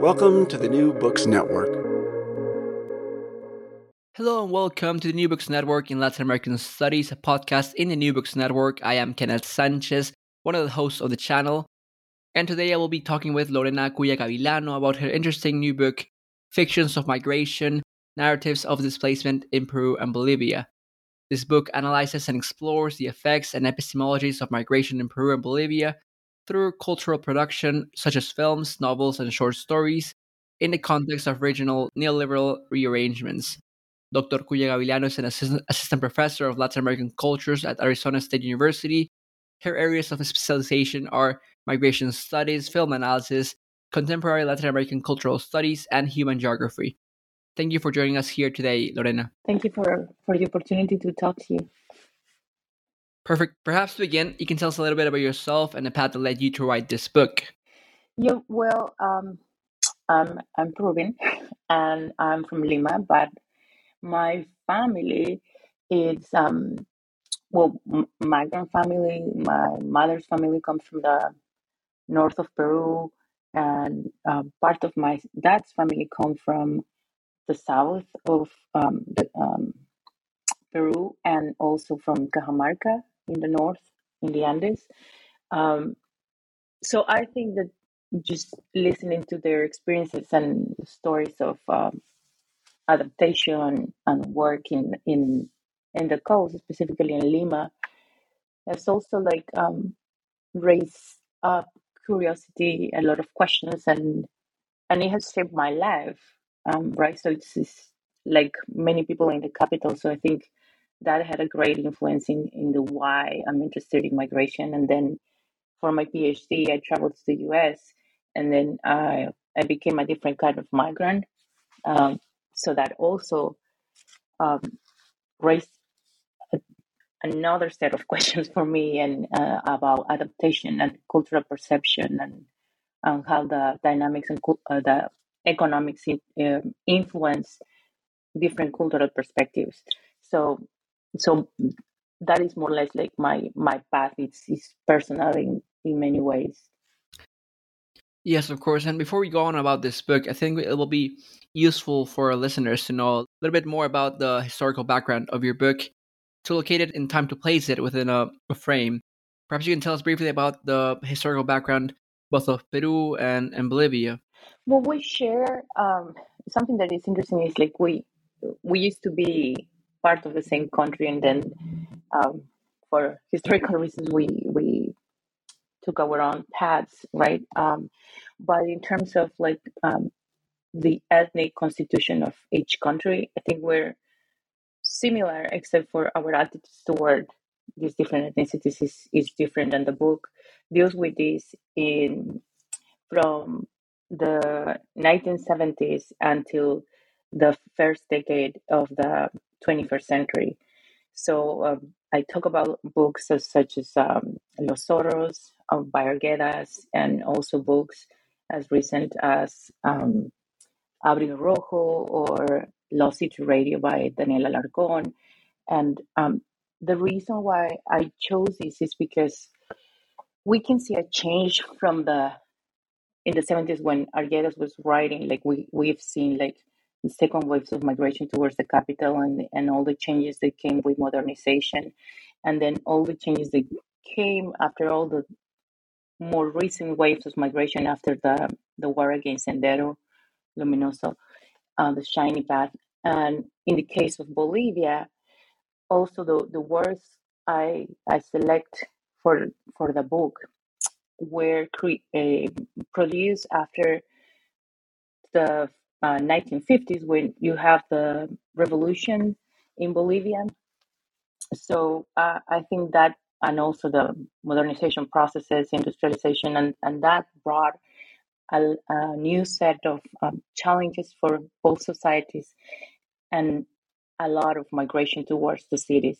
Welcome to the New Books Network. Hello and welcome to the New Books Network in Latin American Studies, a podcast in the New Books Network. I am Kenneth Sanchez, one of the hosts of the channel. And today I will be talking with Lorena Cuya Gavilano about her interesting new book, Fictions of Migration Narratives of Displacement in Peru and Bolivia. This book analyzes and explores the effects and epistemologies of migration in Peru and Bolivia through cultural production such as films, novels, and short stories in the context of regional neoliberal rearrangements. Dr. Cuya Gavilano is an assistant, assistant professor of Latin American cultures at Arizona State University. Her areas of specialization are migration studies, film analysis, contemporary Latin American cultural studies, and human geography. Thank you for joining us here today, Lorena. Thank you for, for the opportunity to talk to you. Perfect. Perhaps to begin, you can tell us a little bit about yourself and the path that led you to write this book. Yeah, well, um, I'm I'm Peruvian, and I'm from Lima, but my family is um, well, migrant family. My mother's family comes from the north of Peru, and um, part of my dad's family come from the south of um, the, um, Peru, and also from Cajamarca in the north, in the Andes. Um, so I think that just listening to their experiences and stories of um, adaptation and work in, in in the coast, specifically in Lima, has also like um, raised up curiosity, a lot of questions, and and it has shaped my life. Um, right, so it's, it's like many people in the capital. So I think that had a great influence in, in the why I'm interested in migration. And then for my PhD, I traveled to the US and then I, I became a different kind of migrant. Um, so that also um, raised a, another set of questions for me and uh, about adaptation and cultural perception and, and how the dynamics and uh, the economics in, um, influence different cultural perspectives. So so that is more or less like my my path. It's, it's personal in, in many ways. Yes of course. And before we go on about this book i think it will be useful for our listeners to know a little bit more about the historical background of your book. To locate it in time to place it within a, a frame perhaps you can tell us briefly about the historical background both of peru and, and bolivia. Well we share um, something that is interesting is like we we used to be part of the same country, and then um, for historical reasons, we we took our own paths, right? Um, but in terms of like um, the ethnic constitution of each country, I think we're similar, except for our attitudes toward these different ethnicities is, is different, and the book deals with this in from the 1970s until the first decade of the 21st century. So um, I talk about books as, such as um, Los Zorros of by Arguedas, and also books as recent as um, Abril Rojo or Lost City Radio by Daniela Alarcón. And um, the reason why I chose this is because we can see a change from the in the 70s when Arguedas was writing, like we, we've seen like the second waves of migration towards the capital and, and all the changes that came with modernization. And then all the changes that came after all the more recent waves of migration after the, the war against Sendero Luminoso, uh, the shiny path. And in the case of Bolivia, also the, the words I, I select for, for the book were cre- uh, produced after the uh, 1950s when you have the revolution in Bolivia. So uh, I think that, and also the modernization processes, industrialization, and, and that brought a, a new set of um, challenges for both societies and a lot of migration towards the cities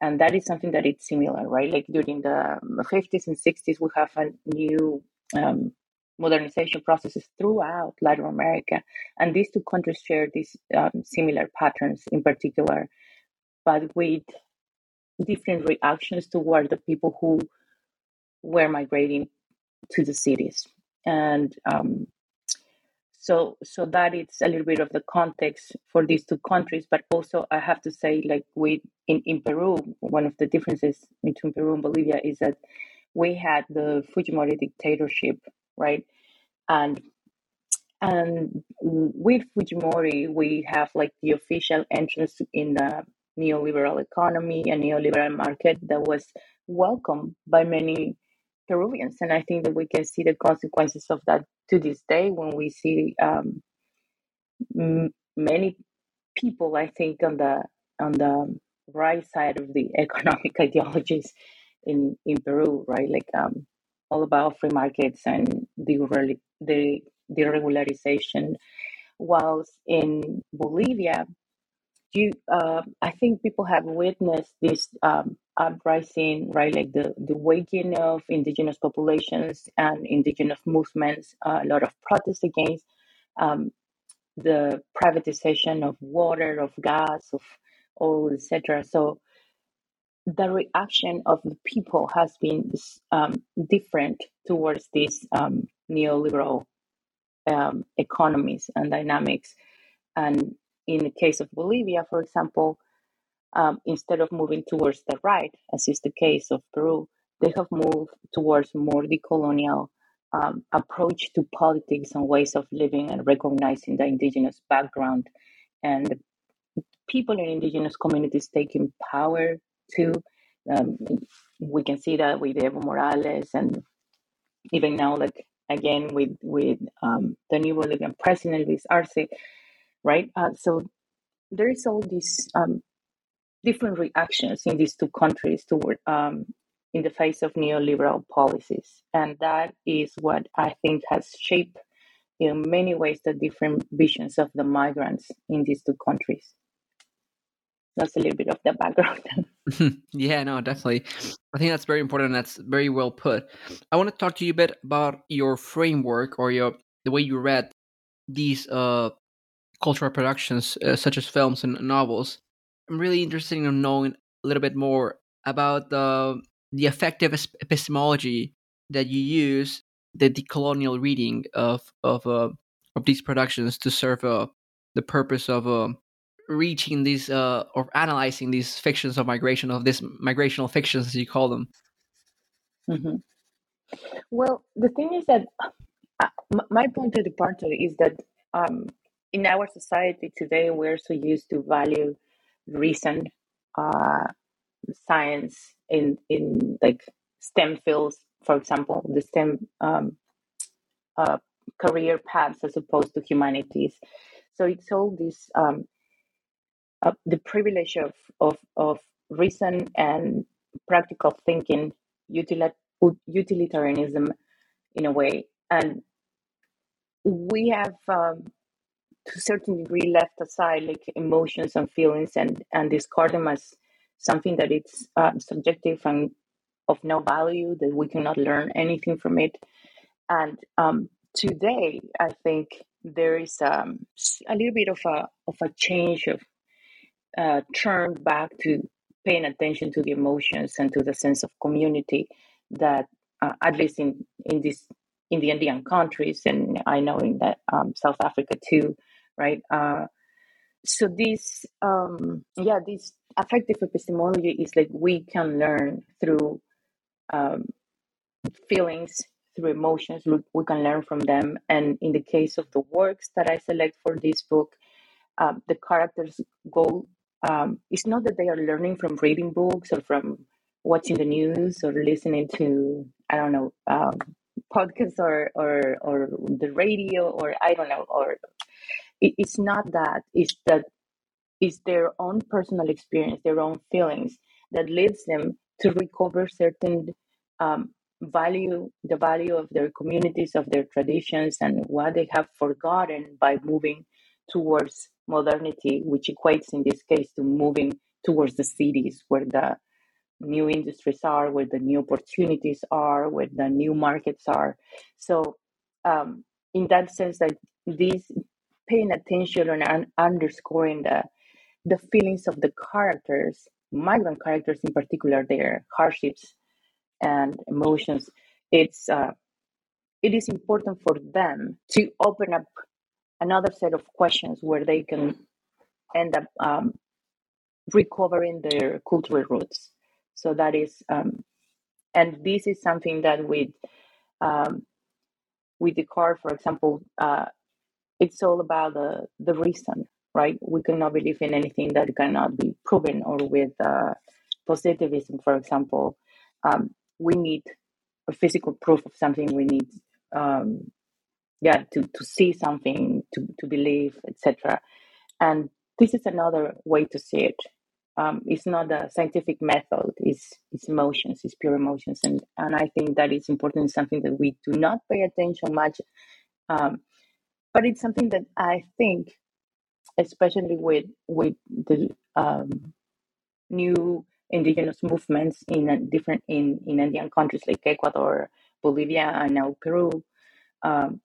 and that is something that it's similar right like during the 50s and 60s we have a new um, modernization processes throughout latin america and these two countries share these um, similar patterns in particular but with different reactions toward the people who were migrating to the cities. And um, so so that it's a little bit of the context for these two countries but also i have to say like we in, in peru one of the differences between peru and bolivia is that we had the fujimori dictatorship right and and with fujimori we have like the official entrance in the neoliberal economy and neoliberal market that was welcomed by many Peruvians. And I think that we can see the consequences of that to this day when we see um, m- many people, I think, on the on the right side of the economic ideologies in in Peru, right? Like um, all about free markets and the the deregularization. Whilst in Bolivia, you uh, I think people have witnessed this um, uprising, right? Like the, the waking of indigenous populations and indigenous movements, uh, a lot of protests against um, the privatization of water, of gas, of oil, etc. So the reaction of the people has been um, different towards these um, neoliberal um, economies and dynamics. And in the case of Bolivia, for example, um, instead of moving towards the right, as is the case of Peru, they have moved towards more decolonial um, approach to politics and ways of living and recognizing the indigenous background and people in indigenous communities taking power too. Um, we can see that with Evo Morales and even now, like again with with um, the new Bolivian president Luis Arce, right? Uh, so there is all these um, different reactions in these two countries toward um, in the face of neoliberal policies, and that is what I think has shaped in many ways the different visions of the migrants in these two countries. That's a little bit of the background. yeah, no, definitely. I think that's very important. That's very well put. I want to talk to you a bit about your framework or your the way you read these uh, cultural productions, uh, such as films and novels. I'm really interested in knowing a little bit more about the the affective epistemology that you use, the decolonial reading of of uh, of these productions to serve uh, the purpose of uh, reaching these uh, or analyzing these fictions of migration of these migrational fictions as you call them. Mm-hmm. Well, the thing is that uh, my point of departure is that um, in our society today, we're so used to value recent uh, science in in like STEM fields, for example, the STEM um, uh, career paths as opposed to humanities. So it's all this um, uh, the privilege of, of of reason and practical thinking, utilitarianism, in a way, and we have um, to a certain degree left aside like emotions and feelings and and discard them as something that it's uh, subjective and of no value that we cannot learn anything from it. And um, today, I think there is um, a little bit of a of a change of uh, turn back to paying attention to the emotions and to the sense of community that uh, at least in in this in the Andean countries and I know in that um, South Africa too, right? Uh, so this um, yeah this affective epistemology is like we can learn through um, feelings through emotions we can learn from them and in the case of the works that i select for this book um, the characters go um, it's not that they are learning from reading books or from watching the news or listening to i don't know um, podcasts or, or or the radio or i don't know or it, it's not that. It's that it's their own personal experience their own feelings that leads them to recover certain um, value the value of their communities of their traditions and what they have forgotten by moving towards modernity which equates in this case to moving towards the cities where the new industries are where the new opportunities are where the new markets are. So um, in that sense that this paying attention and underscoring the the feelings of the characters migrant characters in particular their hardships and emotions, it's uh, it is important for them to open up another set of questions where they can end up um, recovering their cultural roots. So that is, um, and this is something that with um, with Descartes, for example, uh, it's all about the the reason, right? We cannot believe in anything that cannot be proven, or with uh, positivism, for example, um, we need a physical proof of something we need um, yeah to, to see something to, to believe etc and this is another way to see it. Um, it's not a scientific method. It's, it's emotions. It's pure emotions. And, and i think that is important. It's something that we do not pay attention much. Um, but it's something that i think especially with with the um, new indigenous movements in different in, in Andean countries like Ecuador, Bolivia, and now Peru, um,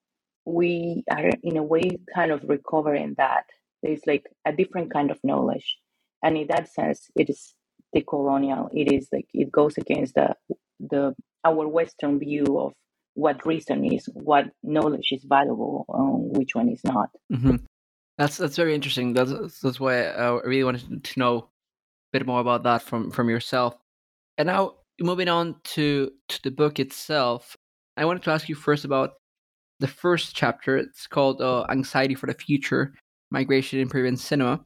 we are in a way kind of recovering that. There's like a different kind of knowledge, and in that sense, it is decolonial. It is like it goes against the the our Western view of what reason is, what knowledge is valuable, um, which one is not. Mm-hmm. That's that's very interesting. That's that's why I really wanted to know a bit more about that from from yourself. And now moving on to to the book itself, I wanted to ask you first about the first chapter. It's called uh, "Anxiety for the Future: Migration in Peruvian Cinema."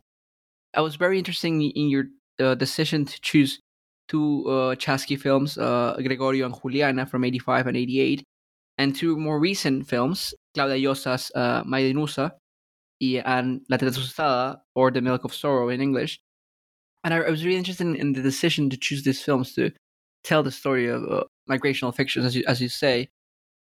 I was very interested in your uh, decision to choose two uh, Chaski films, uh, Gregorio and Juliana from '85 and '88, and two more recent films, Claudia Llosa's uh, Madeinusa and La Teta or The Milk of Sorrow in English and I, I was really interested in, in, the decision to choose these films to tell the story of uh, migrational fictions, as you as you say,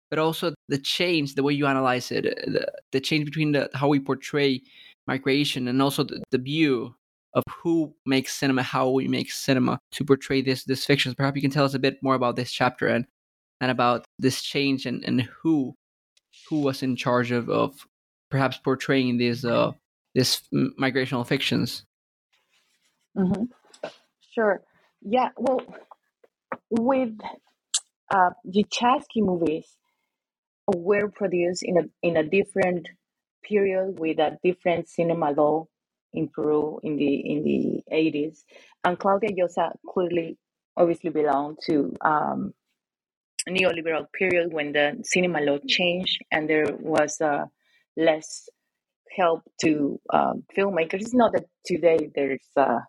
but also the change, the way you analyze it, uh, the, the change between the, how we portray migration and also the, the view of who makes cinema, how we make cinema to portray this this fictions. Perhaps you can tell us a bit more about this chapter and and about this change and, and who who was in charge of, of perhaps portraying these uh this migrational fictions. Mm-hmm. Sure. Yeah. Well, with uh, the Chaski movies were produced in a in a different period with a different cinema law in Peru in the in the eighties, and Claudia Llosa clearly, obviously, belonged to um, neoliberal period when the cinema law changed and there was uh, less help to um, filmmakers. It's not that today there's uh,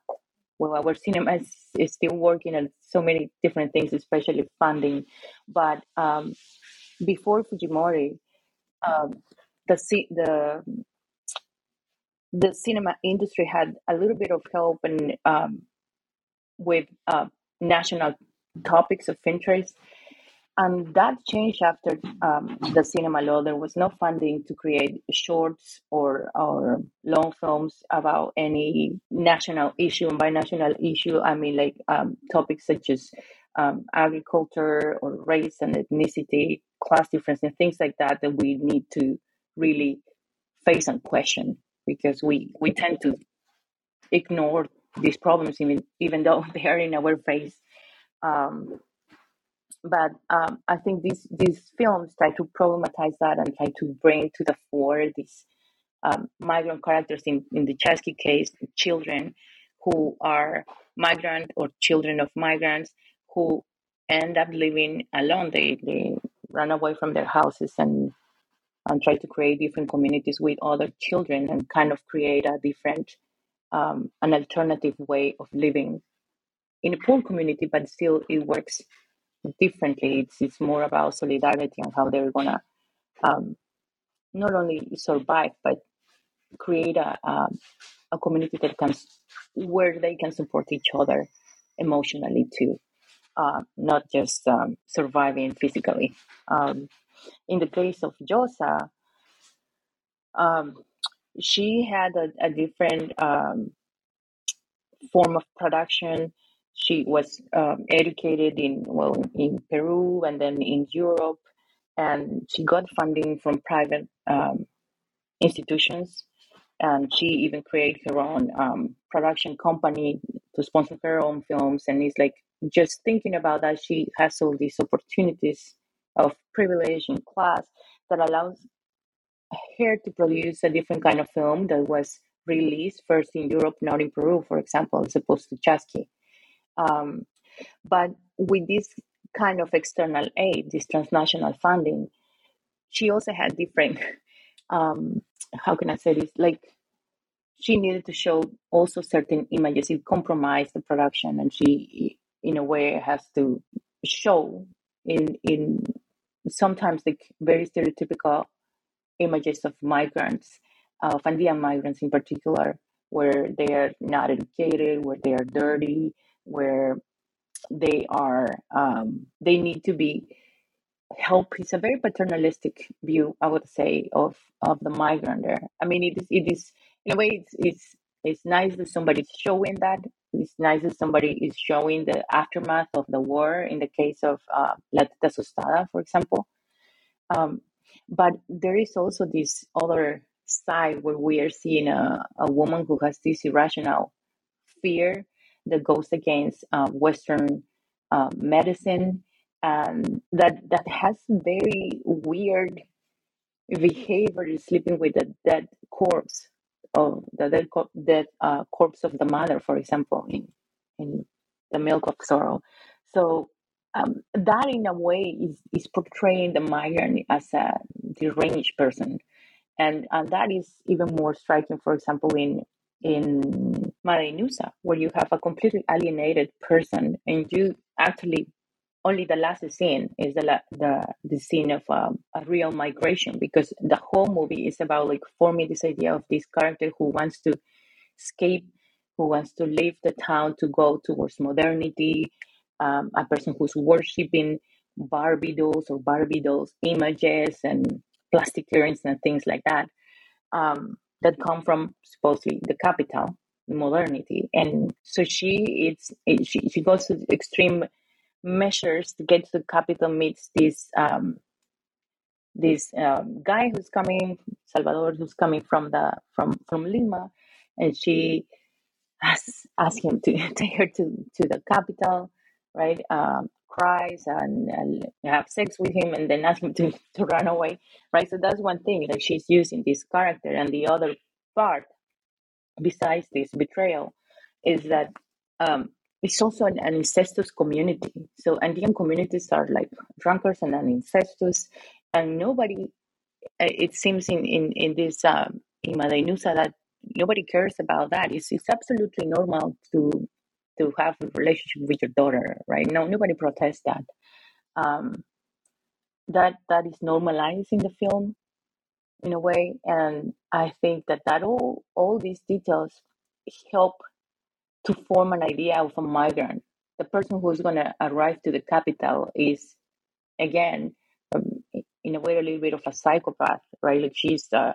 well, our cinema is, is, still working on so many different things, especially funding. But um, before Fujimori, um, the the the cinema industry had a little bit of help and um, with uh, national topics of interest and that changed after um, the cinema law. There was no funding to create shorts or, or long films about any national issue. And by national issue, I mean like um, topics such as um, agriculture or race and ethnicity, class difference, and things like that that we need to really face and question because we, we tend to ignore these problems even, even though they are in our face. Um, but um, I think these these films try to problematize that and try to bring to the fore these um, migrant characters in, in the Chaski case, children who are migrant or children of migrants who end up living alone. They, they run away from their houses and and try to create different communities with other children and kind of create a different, um, an alternative way of living in a poor community, but still it works differently. It's, it's more about solidarity and how they're gonna um, not only survive but create a, a, a community that can where they can support each other emotionally too, uh, not just um, surviving physically. Um, in the case of Llosa, um, she had a, a different um, form of production. She was um, educated in well in Peru and then in Europe, and she got funding from private um, institutions and she even created her own um, production company to sponsor her own films and it's like just thinking about that she has all these opportunities of privilege and class that allows her to produce a different kind of film that was released first in Europe, not in Peru, for example, as opposed to Chaski. Um, but with this kind of external aid, this transnational funding, she also had different um, how can I say this? Like she needed to show also certain images. It compromised the production, and she, in a way, it has to show in in sometimes like very stereotypical images of migrants, of Andean migrants in particular, where they are not educated, where they are dirty, where they are um, they need to be help. It's a very paternalistic view i would say of of the migrant there. I mean it is it is in a way it's it's it's nice that somebody's showing that it's nice that somebody is showing the aftermath of the war in the case of uh, La Teta Asustada, for example. Um, but there is also this other side where we are seeing a, a woman who has this irrational fear that goes against uh, Western uh, medicine and that that has very weird behavior sleeping with a dead corpse of the dead, dead uh, corpse of the mother for example in in the milk of sorrow. So um, that in a way is, is portraying the migrant as a deranged person. And and that is even more striking for example in in Madeinusa, where you have a completely alienated person and you actually only the last scene is the the, the scene of um, a real migration because the whole movie is about like forming this idea of this character who wants to escape who wants to leave the town to go towards modernity um, a person who's worshiping barbie dolls or barbie dolls images and plastic earrings and things like that um, that come from supposedly the capital modernity. And so she it's it, she, she goes to extreme measures to get to the capital meets this um, this um, guy who's coming, Salvador, who's coming from the from from Lima, and she asks, asks him to take her to to the capital, right? Um, cries and, and have sex with him, and then ask him to to run away, right? So that's one thing that she's using this character, and the other part, besides this betrayal, is that um, it's also an, an incestuous community. So Andean communities are like drunkards and an incestuous, and nobody. Eh, it seems in in in this um, in Madeinusa that nobody cares about that. It's it's absolutely normal to to have a relationship with your daughter, right? No, nobody protests that. Um, that that is normalized in the film in a way, and I think that that all all these details help to form an idea of a migrant. The person who's going to arrive to the capital is, again, um, in a way, a little bit of a psychopath, right? Like she's uh,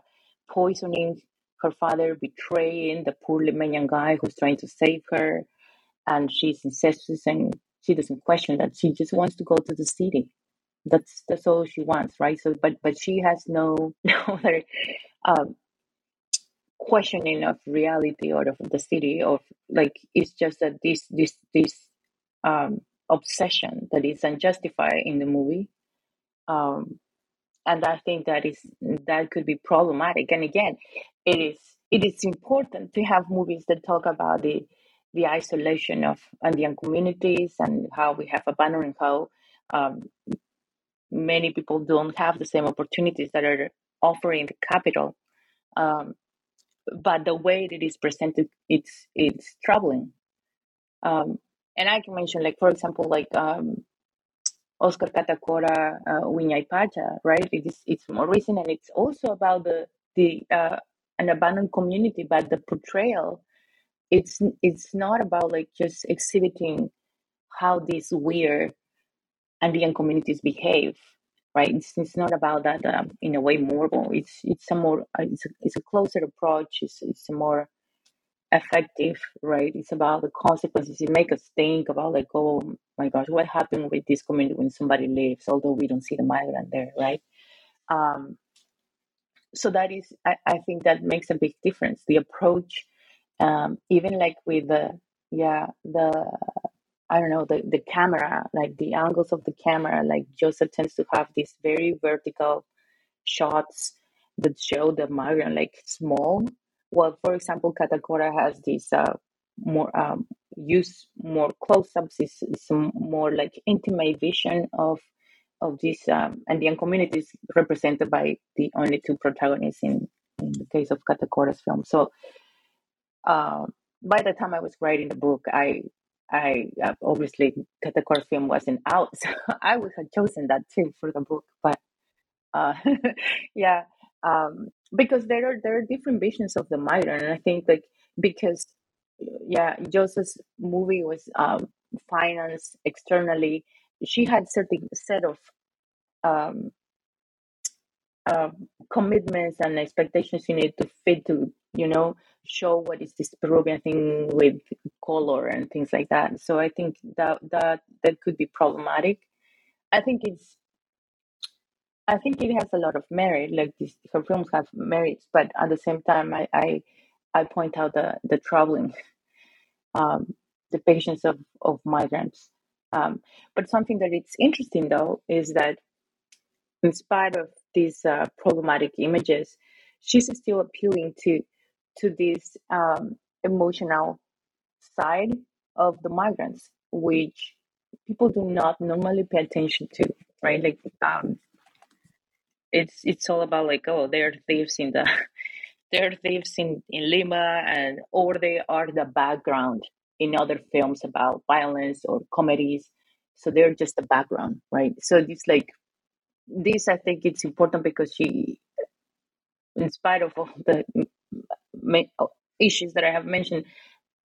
poisoning her father, betraying the poor Limanian guy who's trying to save her, and she's incestuous and she doesn't question that. She just wants to go to the city. That's that's all she wants, right? So, but but she has no no other um, questioning of reality or of the city. Of like it's just that this this this um, obsession that is unjustified in the movie. Um, and I think that is that could be problematic. And again, it is it is important to have movies that talk about the the isolation of Andean communities and how we have abandoned and how um, many people don't have the same opportunities that are offered in the capital. Um, but the way it is presented, it's it's troubling. Um, and I can mention, like for example, like um, Oscar Catacora, uh, Huayna right? It is it's more recent, and it's also about the the uh, an abandoned community, but the portrayal, it's it's not about like just exhibiting how these weird Andean communities behave, right? It's, it's not about that um, in a way moral. It's it's a more uh, it's a, it's a closer approach. It's it's a more effective, right? It's about the consequences. It makes us think about like, oh my gosh, what happened with this community when somebody leaves, although we don't see the migrant there, right? Um, so that is, I, I think that makes a big difference. The approach, um, even like with the, yeah, the, I don't know, the, the camera, like the angles of the camera, like Llosa tends to have these very vertical shots that show the migrant like small well, for example, Catacora has this uh, more um, use more close-ups. It's, it's more like intimate vision of of these um, Andean communities represented by the only two protagonists in in the case of Catacora's film. So, uh, by the time I was writing the book, I I uh, obviously film wasn't out, so I would have chosen that too for the book. But uh, yeah, um, because there are there are different visions of the migrant, and I think like because yeah, Llosa's movie was um, financed externally. She had certain set of um, uh, commitments and expectations you need to fit to you know show what is this Peruvian thing with color and things like that. So I think that that that could be problematic. I think it's I think it has a lot of merit. Like these, her films have merits, but at the same time, I I, I point out the the troubling um, depictions of of migrants. Um, but something that it's interesting though is that, in spite of these uh, problematic images, she's still appealing to to this um, emotional side of the migrants, which people do not normally pay attention to. Right, like um, it's it's all about like oh they're thieves in the they're thieves in, in Lima and or they are the background in other films about violence or comedies. So they're just the background, right? So it's like this I think it's important because she in spite of all the issues that I have mentioned,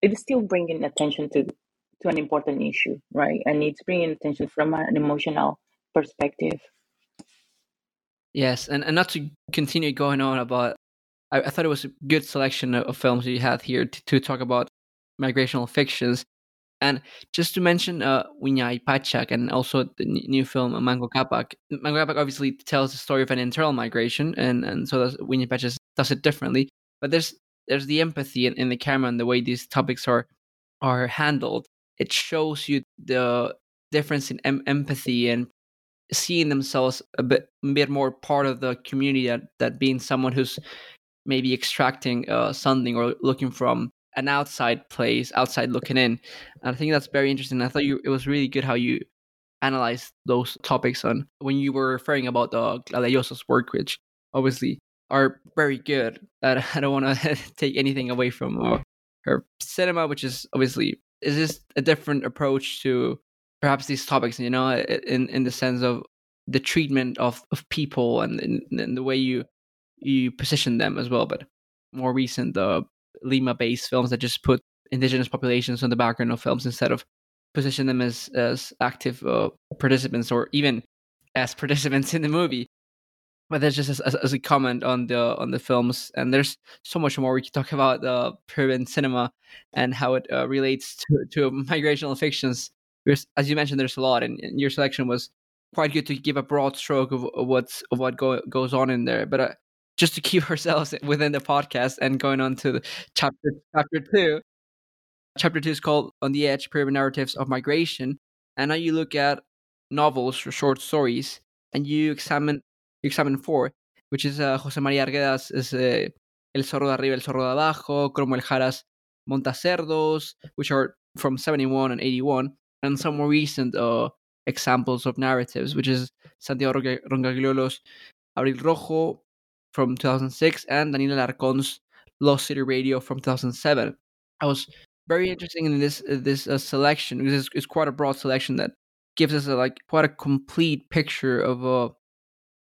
it's still bringing attention to to an important issue, right? And it's bringing attention from an emotional perspective. Yes, and, and not to continue going on about, I, I thought it was a good selection of, films you had here to, to, talk about migrational fictions. And just to mention uh, Wiñaypacha and also the n- new film Manco Capac. Manco Capac obviously tells the story of an internal migration, and, and so does Wiñaypacha does it differently. But there's there's the empathy in, in the camera and the way these topics are are handled. It shows you the difference in em- empathy and seeing themselves a bit, bit more part of the community that, that being someone who's maybe extracting uh, something or looking from an outside place, outside looking in. And I think that's very interesting. I thought you, it was really good how you analyzed those topics on when you were referring about the Claudia Llosa's work, which obviously are very good. I don't want to take anything away from uh, her cinema, which is obviously is just a different approach to perhaps these topics you know in in the sense of the treatment of of people and, and the way you you position them as well but more recent the lima based films that just put indigenous populations on the background of films instead of position them as as active uh, participants or even as participants in the movie but that's just as, as, as, a comment on the on the films and there's so much more we could talk about the uh, Peruvian cinema and how it uh, relates to, to migrational fictions because as you mentioned, there's a lot, and, and your selection was quite good to give a broad stroke of, of what's of what go, goes on in there. But uh, just to keep ourselves within the podcast and going on to chapter chapter two. Chapter two is called "On the Edge: Peruvian Narratives of Migration," and now you look at novels or short stories, and you examine examine four, which is uh, Jose María Arguedas is uh, El Zorro de Arriba, El Zorro de Abajo, Cronwell Jara's Montacerdos, which are from 71 and 81, and some more recent uh, examples of narratives, which is Santiago Roncagliolo's Abril Rojo from 2006 and Daniel Alarcon's Lost City Radio from 2007. I was very interested in this uh, this uh, selection because it's, it's, quite a broad selection that gives us a, like quite a complete picture of uh,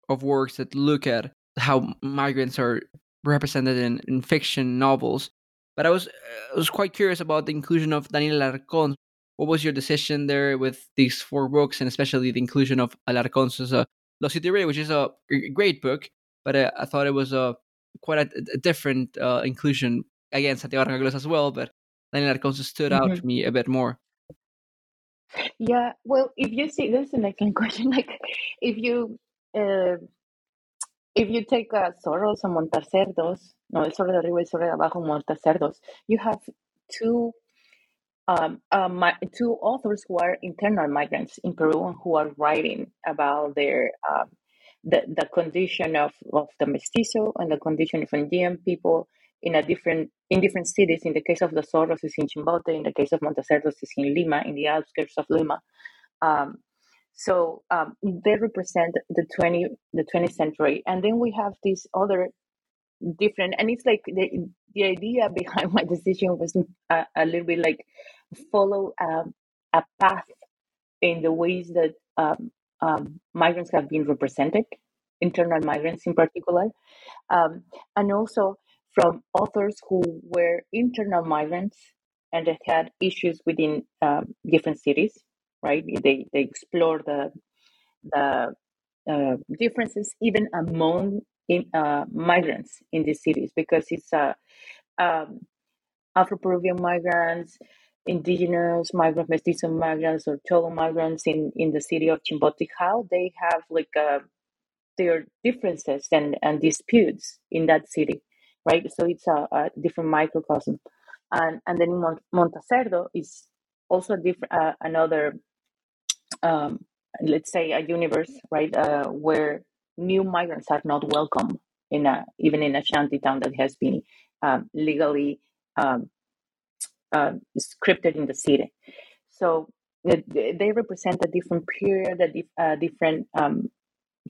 of works that look at how migrants are represented in, in fiction novels. But I was I was quite curious about the inclusion of Daniel Alarcón. What was your decision there with these four books, and especially the inclusion of Alarcón's uh, Los City which is a great book, but uh, I thought it was a quite a, a different uh, inclusion. Again, Santiago Argaglos as well, but Daniel Alarcón stood mm-hmm. out to me a bit more. Yeah, well, if you see, this is an excellent question. Like, if you uh, if you take Zorros and Montacerdos, no, El de Arriba, El Zorro de Abajo, Montacerdos, you have two um, uh, two authors who are internal migrants in Peru who are writing about their um, the, the condition of, of the mestizo and the condition of Indian people in a different in different cities. In the case of the Zorros, is in Chimbote. In the case of Montacerdos, is in Lima, in the outskirts of Lima. Um, so um, they represent the 20 the 20th century, and then we have these other different, and it's like the the idea behind my decision was a, a little bit like follow um, a path in the ways that um, um, migrants have been represented, internal migrants in particular, um, and also from authors who were internal migrants and that had issues within um, different cities right? They they explore the the uh, differences even among in, uh, migrants in these cities because it's uh, um, Afro-Peruvian migrants, indigenous migrants, mestizo migrants, or Cholo migrants in, in the city of Chimbote, how they have like uh, their differences and, and disputes in that city, right? So it's a, a different microcosm. And, and then in Montacerdo is also different, uh, another um, let's say a universe right uh, where new migrants are not welcome in a even in a shanty town that has been um, legally um, uh, scripted in the city. So they represent a different period a dif- different um,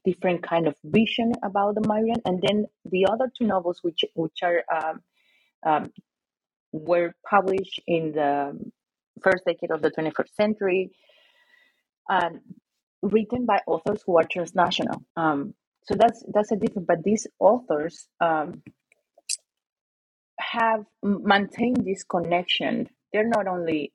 different kind of vision about the migrant. And then the other two novels which which are um, were published in the first decade of the 21st century and written by authors who are transnational. Um, so that's that's a different. But these authors um, have maintained this connection. They're not only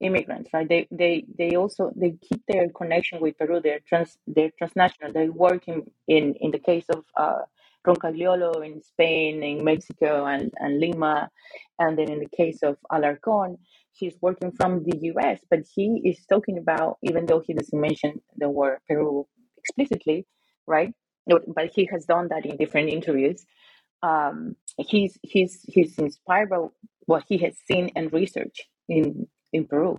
immigrants, right? They they they also they keep their connection with Peru. They're trans they're transnational. They work in in, in the case of uh, Roncagliolo in Spain, in Mexico, and, and Lima, and then in the case of Alarcon, he's working from the US, but he is talking about, even though he doesn't mention the word Peru explicitly, right? But he has done that in different interviews. Um, he's he's he's inspired by what he has seen and researched in in Peru.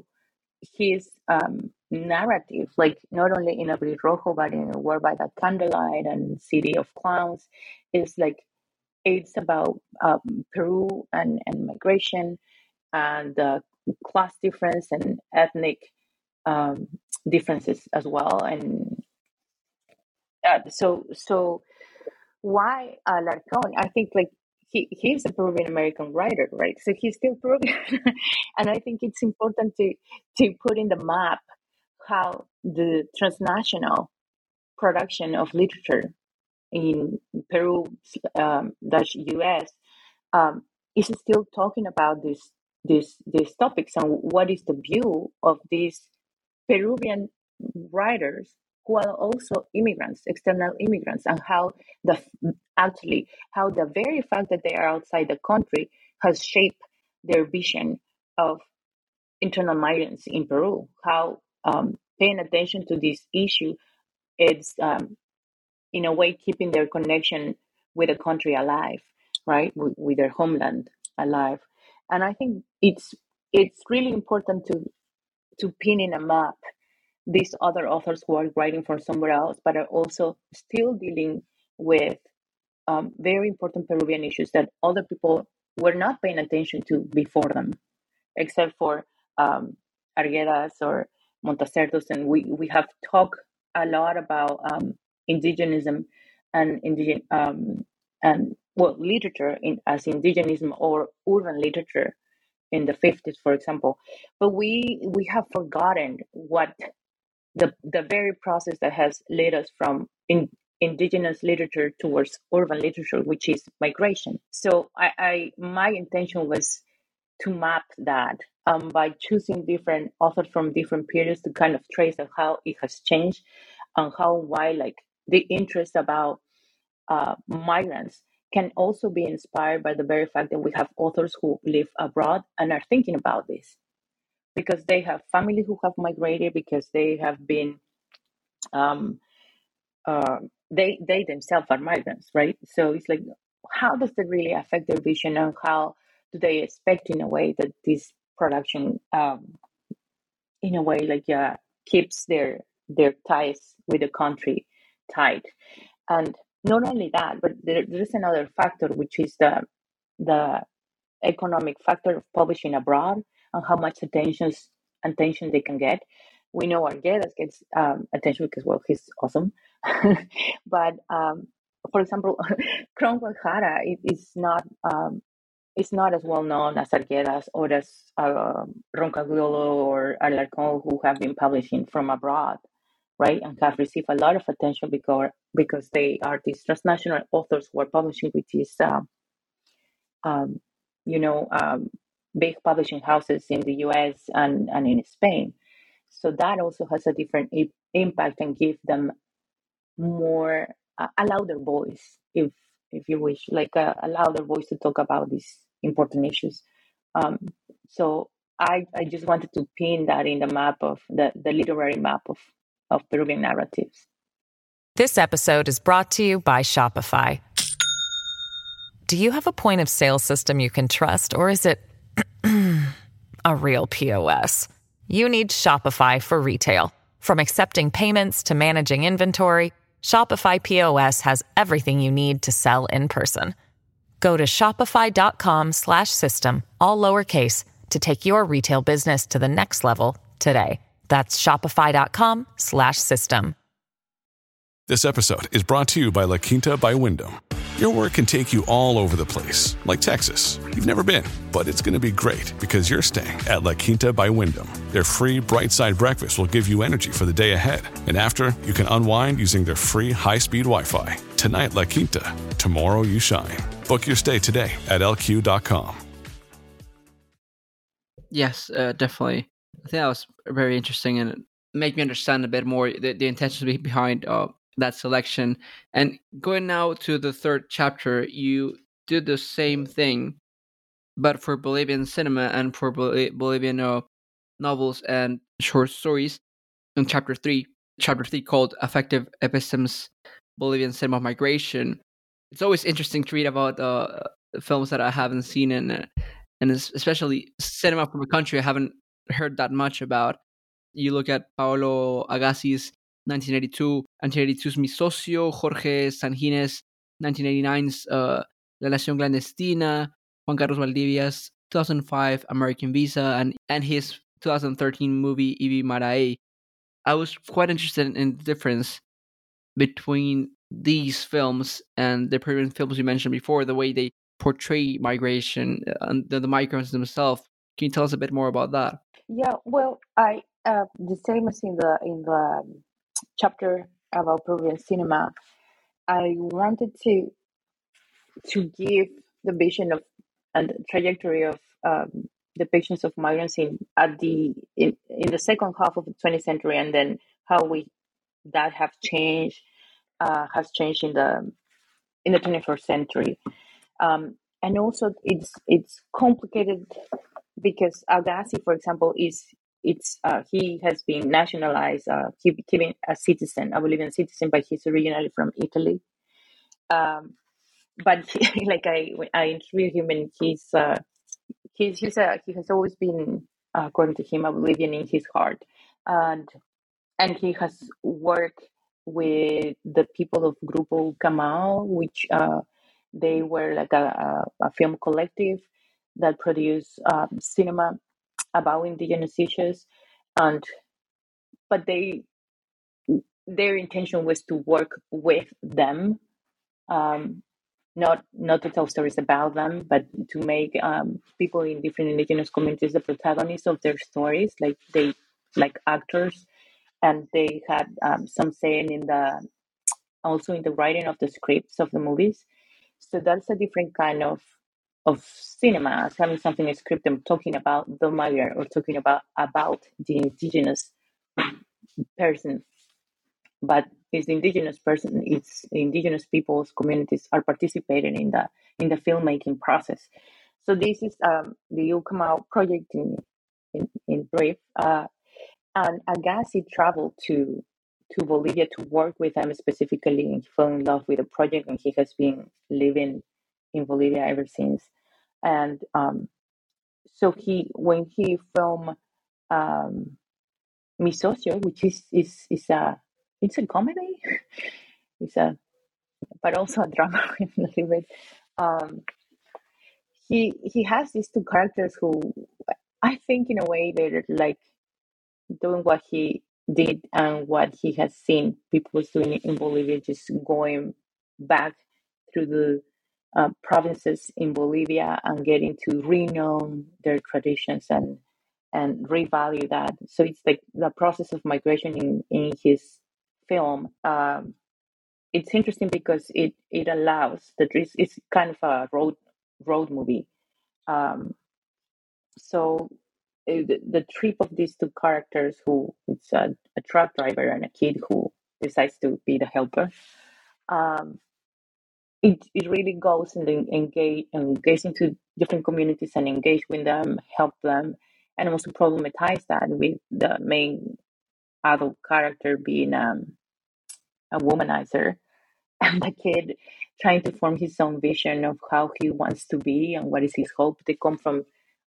His um, narrative, like not only in Abril Rojo, but in World by the Candlelight and City of Clowns, is like it's about um, Peru and, and migration and class difference and ethnic um, differences as well. And uh, so, so why Alarcón? I think like he, he's a Peruvian American writer, right? So he's still Peruvian, and I think it's important to to put in the map how the transnational production of literature in Peru um, US um, is still talking about this these these topics and what is the view of these Peruvian writers who are also immigrants, external immigrants, and how the actually how the very fact that they are outside the country has shaped their vision of internal migrants in Peru. How um, paying attention to this issue, it's um, in a way keeping their connection with the country alive, right? With, with their homeland alive. And I think it's it's really important to to pin in a map these other authors who are writing for somewhere else, but are also still dealing with um, very important Peruvian issues that other people were not paying attention to before them, except for um, Arguedas or Montacertos. And we, we have talked a lot about um, indigenism and indigen um, and well literature in as indigenism or urban literature in the 50s for example but we we have forgotten what the the very process that has led us from in, indigenous literature towards urban literature, which is migration. So I, I my intention was to map that um, by choosing different authors from different periods to kind of trace how it has changed and how why like the interest about uh, migrants can also be inspired by the very fact that we have authors who live abroad and are thinking about this because they have family who have migrated because they have been um, uh, they they themselves are migrants, right? So it's like, how does that really affect their vision, and how do they expect, in a way, that this production, um, in a way, like uh, keeps their their ties with the country tight, and not only that, but there, there is another factor, which is the the economic factor of publishing abroad and how much attention attention they can get. We know Arguedas gets um, attention because well he's awesome, but um, for example, Cronwell Jara is not um, it's not as well known as Arguedas or as uh, Roncagliolo or Alarcón who have been publishing from abroad, right, and have received a lot of attention because because they are these transnational authors who are publishing with these, um, um, you know, um, big publishing houses in the US and, and in Spain. So that also has a different I- impact and give them more uh, a louder voice, if if you wish, like a, a louder voice to talk about these important issues. Um, so I I just wanted to pin that in the map of the, the literary map of, of Peruvian narratives. This episode is brought to you by Shopify. Do you have a point of sale system you can trust, or is it a real POS? You need Shopify for retail. From accepting payments to managing inventory, Shopify POS has everything you need to sell in person. Go to shopify.com slash system, all lowercase to take your retail business to the next level today. That's shopify.com slash system. This episode is brought to you by La Quinta by Wyndham. Your work can take you all over the place, like Texas. You've never been, but it's going to be great because you're staying at La Quinta by Wyndham. Their free bright side breakfast will give you energy for the day ahead. And after, you can unwind using their free high speed Wi Fi. Tonight, La Quinta. Tomorrow, you shine. Book your stay today at lq.com. Yes, uh, definitely. I think that was very interesting and make me understand a bit more the, the intentions behind uh, that selection. And going now to the third chapter, you did the same thing, but for Bolivian cinema and for Bol- Bolivian uh, novels and short stories. In chapter three, chapter three called "Affective Epistemes: Bolivian Cinema Migration." It's always interesting to read about uh, films that I haven't seen and and especially cinema from a country I haven't heard that much about. You look at Paolo Agazzi's 1982, 1982's Mi Socio, Jorge Sanjinés, 1989's uh, La Nación Clandestina, Juan Carlos Valdivia's 2005 American Visa, and, and his 2013 movie Yvy Maraey. I was quite interested in the difference between these films and the previous films you mentioned before, the way they portray migration and the, the migrants themselves. Can you tell us a bit more about that? Yeah, well, I uh, the same as in the in the um, chapter about Peruvian cinema, I wanted to to give the vision of and trajectory of um, depictions of migrants in at the in, in the second half of the 20th century, and then how we that have changed uh, has changed in the in the 21st century, um, and also it's it's complicated because Agazzi, for example, is it's uh, he has been nationalized, uh, he became a citizen, a Bolivian citizen, but he's originally from Italy. Um, but he, like I, I interviewed him, and he's uh, he's he's a, he has always been, uh, according to him, a Bolivian in his heart, and and he has worked with the people of Grupo Ukamau, which uh, they were like a, a, a film collective that produced um, cinema about indigenous issues, and but they their intention was to work with them, um, not not to tell stories about them, but to make um, people in different indigenous communities the protagonists of their stories, like they like actors, and they had um, some saying in the also in the writing of the scripts of the movies. So that's a different kind of of cinema as having something in script and talking about the migrant or talking about about the indigenous person. But it's the indigenous person it's indigenous people's communities are participating in the in the filmmaking process. So this is um, the Ukamau project in in, in brief uh, and Agazzi traveled to to Bolivia to work with them specifically and he fell in love with the project and he has been living in Bolivia ever since and um, so he when he filmed um, Mi Socio, which is is is a it's a comedy, it's a but also a drama a little bit. Um, he he has these two characters who I think in a way they're like doing what he did and what he has seen people doing in Bolivia, just going back through the uh, provinces in Bolivia and getting to renown their traditions and and revalue that. So it's like the process of migration in in his film. Um, it's interesting because it it allows that it's, it's kind of a road road movie. Um, so uh, the, the trip of these two characters, who it's a, a truck driver and a kid who decides to be the helper. Um, it, it really goes and engage engage into different communities and engage with them, help them, and also problematize that with the main adult character being um, a womanizer and the kid trying to form his own vision of how he wants to be and what is his hope. They come from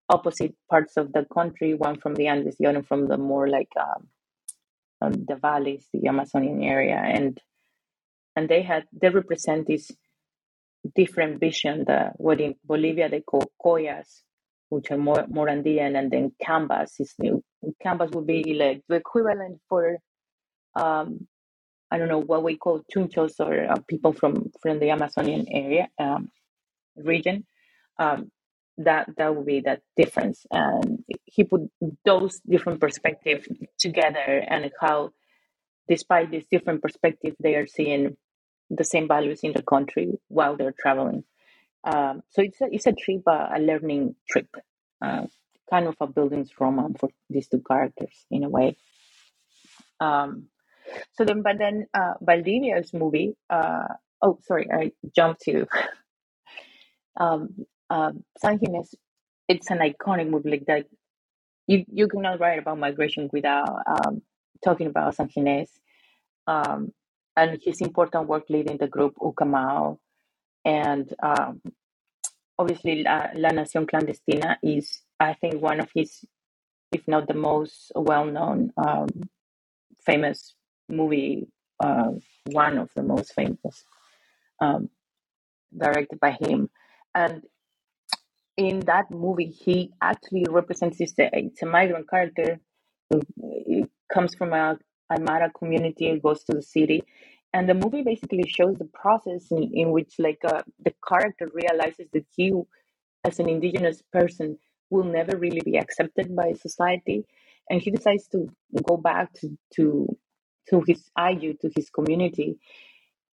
opposite parts of the country, one from the Andes, the other from the more like um, the valleys, the Amazonian area, and and they had they represent this different vision. The what in Bolivia they call collas, which are more more Andean, and then cambas is new. Cambas would be like the equivalent for um, I don't know what we call chunchos or uh, people from from the Amazonian area um, region. Um, that that would be that difference, and he put those different perspectives together, and how, despite this different perspective, they are seeing the same values in the country while they're traveling. Um, so it's a, it's a trip, uh, a learning trip, uh, kind of a building's bildungsroman for these two characters in a way. Um, so then, but then uh, Valdivia's movie. Uh, oh, sorry, I jumped to um, um, San. It's an iconic movie like that. You you cannot write about migration without um, talking about Sanjinés. Um, and his important work leading the group Ukamau. And um, obviously, La, La Nación Clandestina is, I think, one of his, if not the most well known, um, famous movie, uh, one of the most famous, um, directed by him. And in that movie, he actually represents a, it's a migrant character. It comes from a Aymara community goes to the city. And the movie basically shows the process in, in which like uh, the character realizes that he, as an indigenous person, will never really be accepted by society. And he decides to go back to, to, to his ayllu, to his community.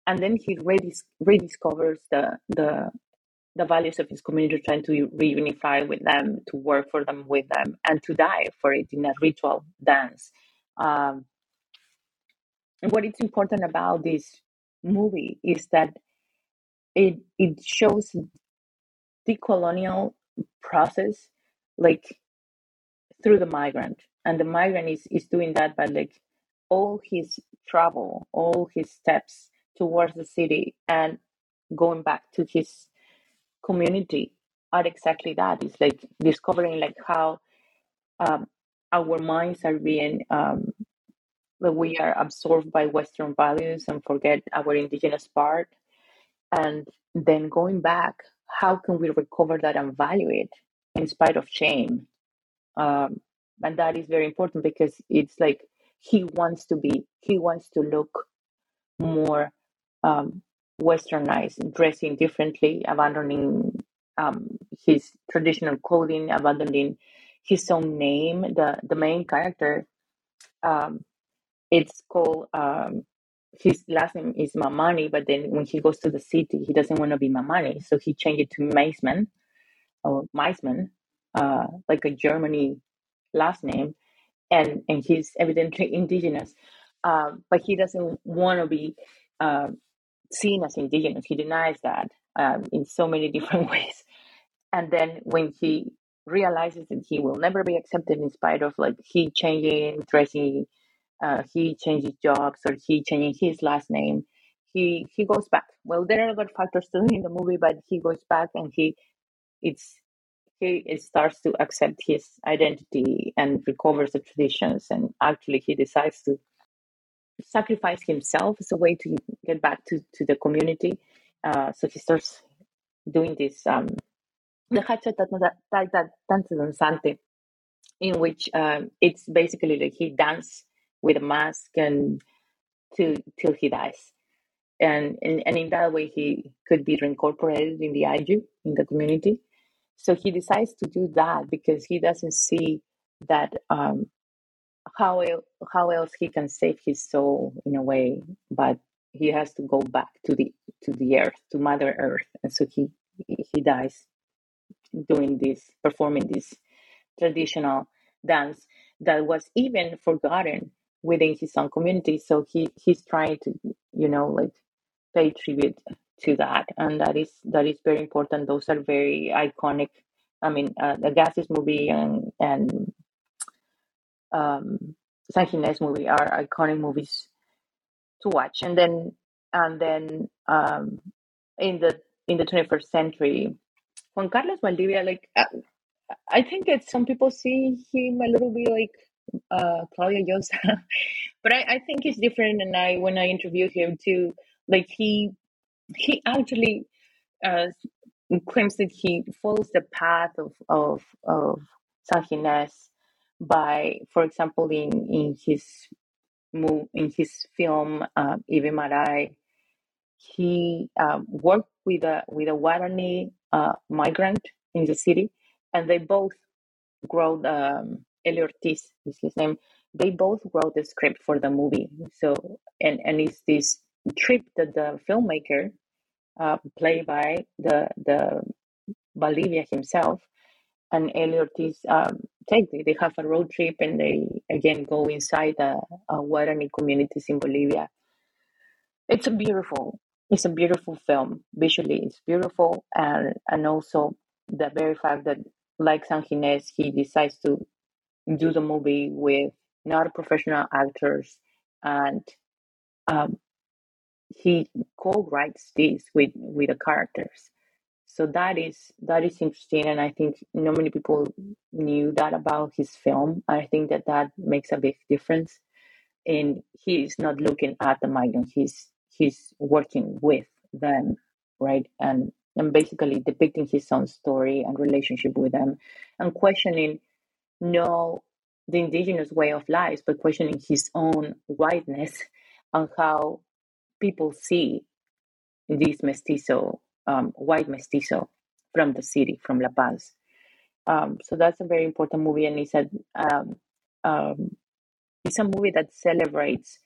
And then he redis- rediscovers the, the, the values of his community, trying to reunify with them, to work for them with them, and to die for it in a ritual dance. Um, what is important about this movie is that it it shows the colonial process like through the migrant and the migrant is is doing that, but like all his travel, all his steps towards the city and going back to his community are exactly that. It's like discovering like how um, our minds are being um, that we are absorbed by Western values and forget our indigenous part, and then going back, how can we recover that and value it in spite of shame? Um, and that is very important because it's like he wants to be, he wants to look more um, westernized, dressing differently, abandoning um, his traditional clothing, abandoning his own name. The the main character, um, it's called um, his last name is Mamani, but then when he goes to the city, he doesn't want to be Mamani, so he changed it to Maisman or Maisman, uh, like a Germany last name, and and he's evidently indigenous, uh, but he doesn't want to be uh, seen as indigenous. He denies that um, in so many different ways, and then when he realizes that he will never be accepted in spite of like he changing dressing uh, he changes jobs or he changes his last name he he goes back. Well there are other factors too in the movie but he goes back and he it's he starts to accept his identity and recovers the traditions and actually he decides to sacrifice himself as a way to get back to, to the community. Uh, so he starts doing this um, the Hacha Danzante, in which um, it's basically like he dances with a mask and till till he dies. And, and and in that way he could be reincorporated in the Ayllu, in the community. So he decides to do that because he doesn't see that um, how how else he can save his soul in a way, but he has to go back to the to the earth, to Mother Earth, and so he he dies doing this, performing this traditional dance that was even forgotten within his own community. So he he's trying to, you know, like pay tribute to that, and that is that is very important. Those are very iconic. I mean, uh, the Gases movie and and um, Sanjinés movie are iconic movies to watch, and then and then um, in the in the 21st century Juan Carlos Valdivia, like uh, I think that some people see him a little bit like uh, Claudia Llosa, but I, I think he's different. And I, when I interviewed him too, like he he actually uh, claims that he follows the path of of of Sanjinés by, for example, in in his move in his film uh, Yvy Maraey, he um, worked with a with a Guarani uh, migrant in the city, and they both wrote. Um, Eli Ortiz is his name. They both wrote the script for the movie. So, and and it's this trip that the filmmaker, uh, played by the the Valdivia himself, and Eli Ortiz um, take. They have a road trip, and they again go inside the Guarani communities in Bolivia. It's a beautiful it's a beautiful film. Visually, it's beautiful, and and also the very fact that, like Sanjinés, he decides to do the movie with not professional actors, and um, he co-writes this with with the characters. So that is that is interesting, and I think not many people knew that about his film. I think that that makes a big difference. And he is not looking at the migrant; he's he's working with them, right? And and basically depicting his own story and relationship with them and questioning no the indigenous way of life, but questioning his own whiteness and how people see this mestizo, um, white mestizo from the city, from La Paz. Um, so that's a very important movie, and it's a um, um it's a movie that celebrates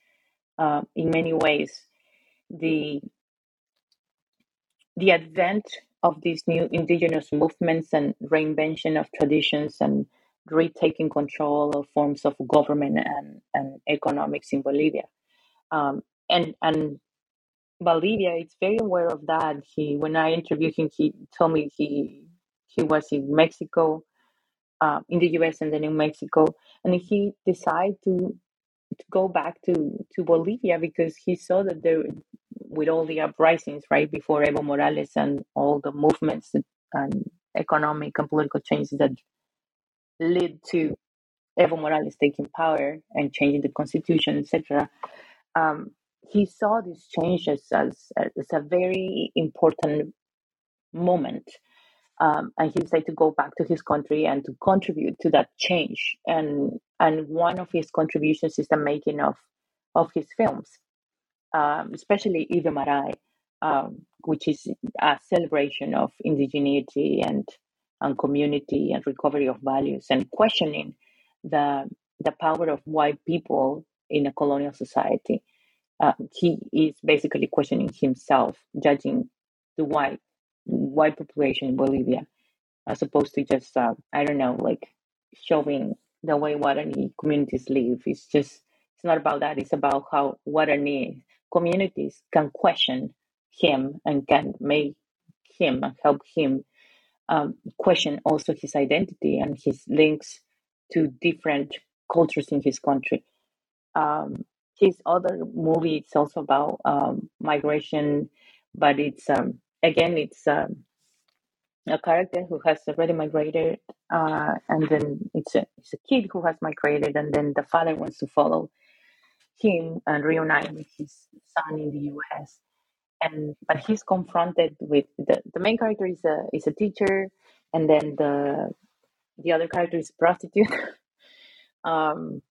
uh, in many ways the the advent of these new indigenous movements and reinvention of traditions and retaking control of forms of government and, and economics in Bolivia. Um, and and Valdivia is very aware of that. He when I interviewed him, he told me he he was in Mexico uh, in the U.S. and then in Mexico, and he decided to to go back to to Bolivia because he saw that there, with all the uprisings right before Evo Morales and all the movements and economic and political changes that led to Evo Morales taking power and changing the constitution, etc. Um, he saw these changes as, as a very important moment um, and he decided to go back to his country and to contribute to that change. And and one of his contributions is the making of of his films, um, especially Yvy Maraey, um, which is a celebration of indigeneity and and community and recovery of values and questioning the the power of white people in a colonial society. Uh, he is basically questioning himself, judging the white white population in Bolivia, as opposed to just uh, I don't know, like showing the way Guarani communities live. It's just it's not about that. It's about how Guarani communities can question him and can make him and help him um, question also his identity and his links to different cultures in his country. Um, his other movie is also about um, migration, but it's um, again, it's um, a character who has already migrated, uh, and then it's a, it's a kid who has migrated, and then the father wants to follow him and reunite with his son in the U.S. And but he's confronted with the, the main character is a is a teacher, and then the the other character is a prostitute. um,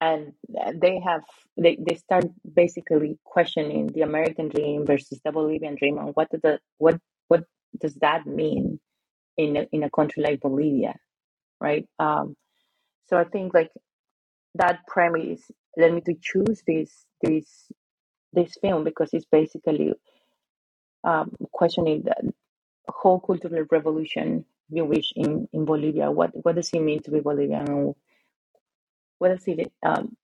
and they have they, they start basically questioning the American dream versus the Bolivian dream and what the what what does that mean in a, in a country like Bolivia, right? Um, so I think like that premise led me to choose this this this film because it's basically um, questioning the whole cultural revolution, you wish, in, in Bolivia. What what does it mean to be Bolivian? what does it um,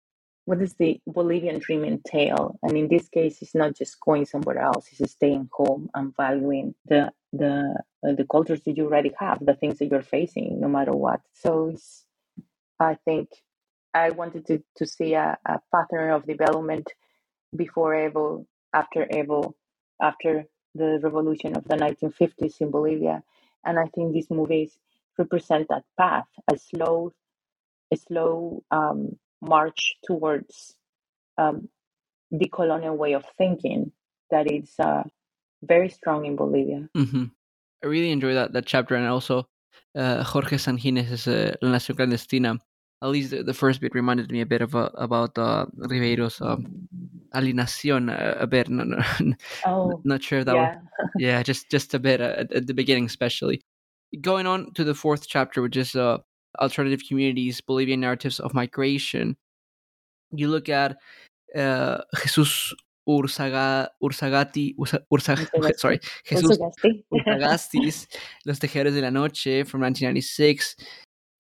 what does the Bolivian dream entail? And in this case, it's not just going somewhere else; it's staying home and valuing the the uh, the cultures that you already have, the things that you're facing, no matter what. So I think I wanted to to see a, a pattern of development before Evo, after Evo, after the revolution of the 1950s in Bolivia, and I think these movies represent that path, a slow a slow um, march towards um, the colonial way of thinking that is uh, very strong in Bolivia. Mm-hmm. I really enjoy that that chapter, and also uh, Jorge Sanjinés' uh, La Nación Clandestina. At least the, the, first bit reminded me a bit of uh, about uh, Ribeyro's um, Alienación a, a bit. No, no, oh, not sure that. Yeah, yeah, just just a bit uh, at, at, the beginning, especially. Going on to the fourth chapter, which is uh, alternative communities, Bolivian narratives of migration. You look at uh, Jesus Ursaga, Ursagati, Ursa, Ursa, sorry, Jesus Urzagasti's, Los Tejedores de la Noche from 1996,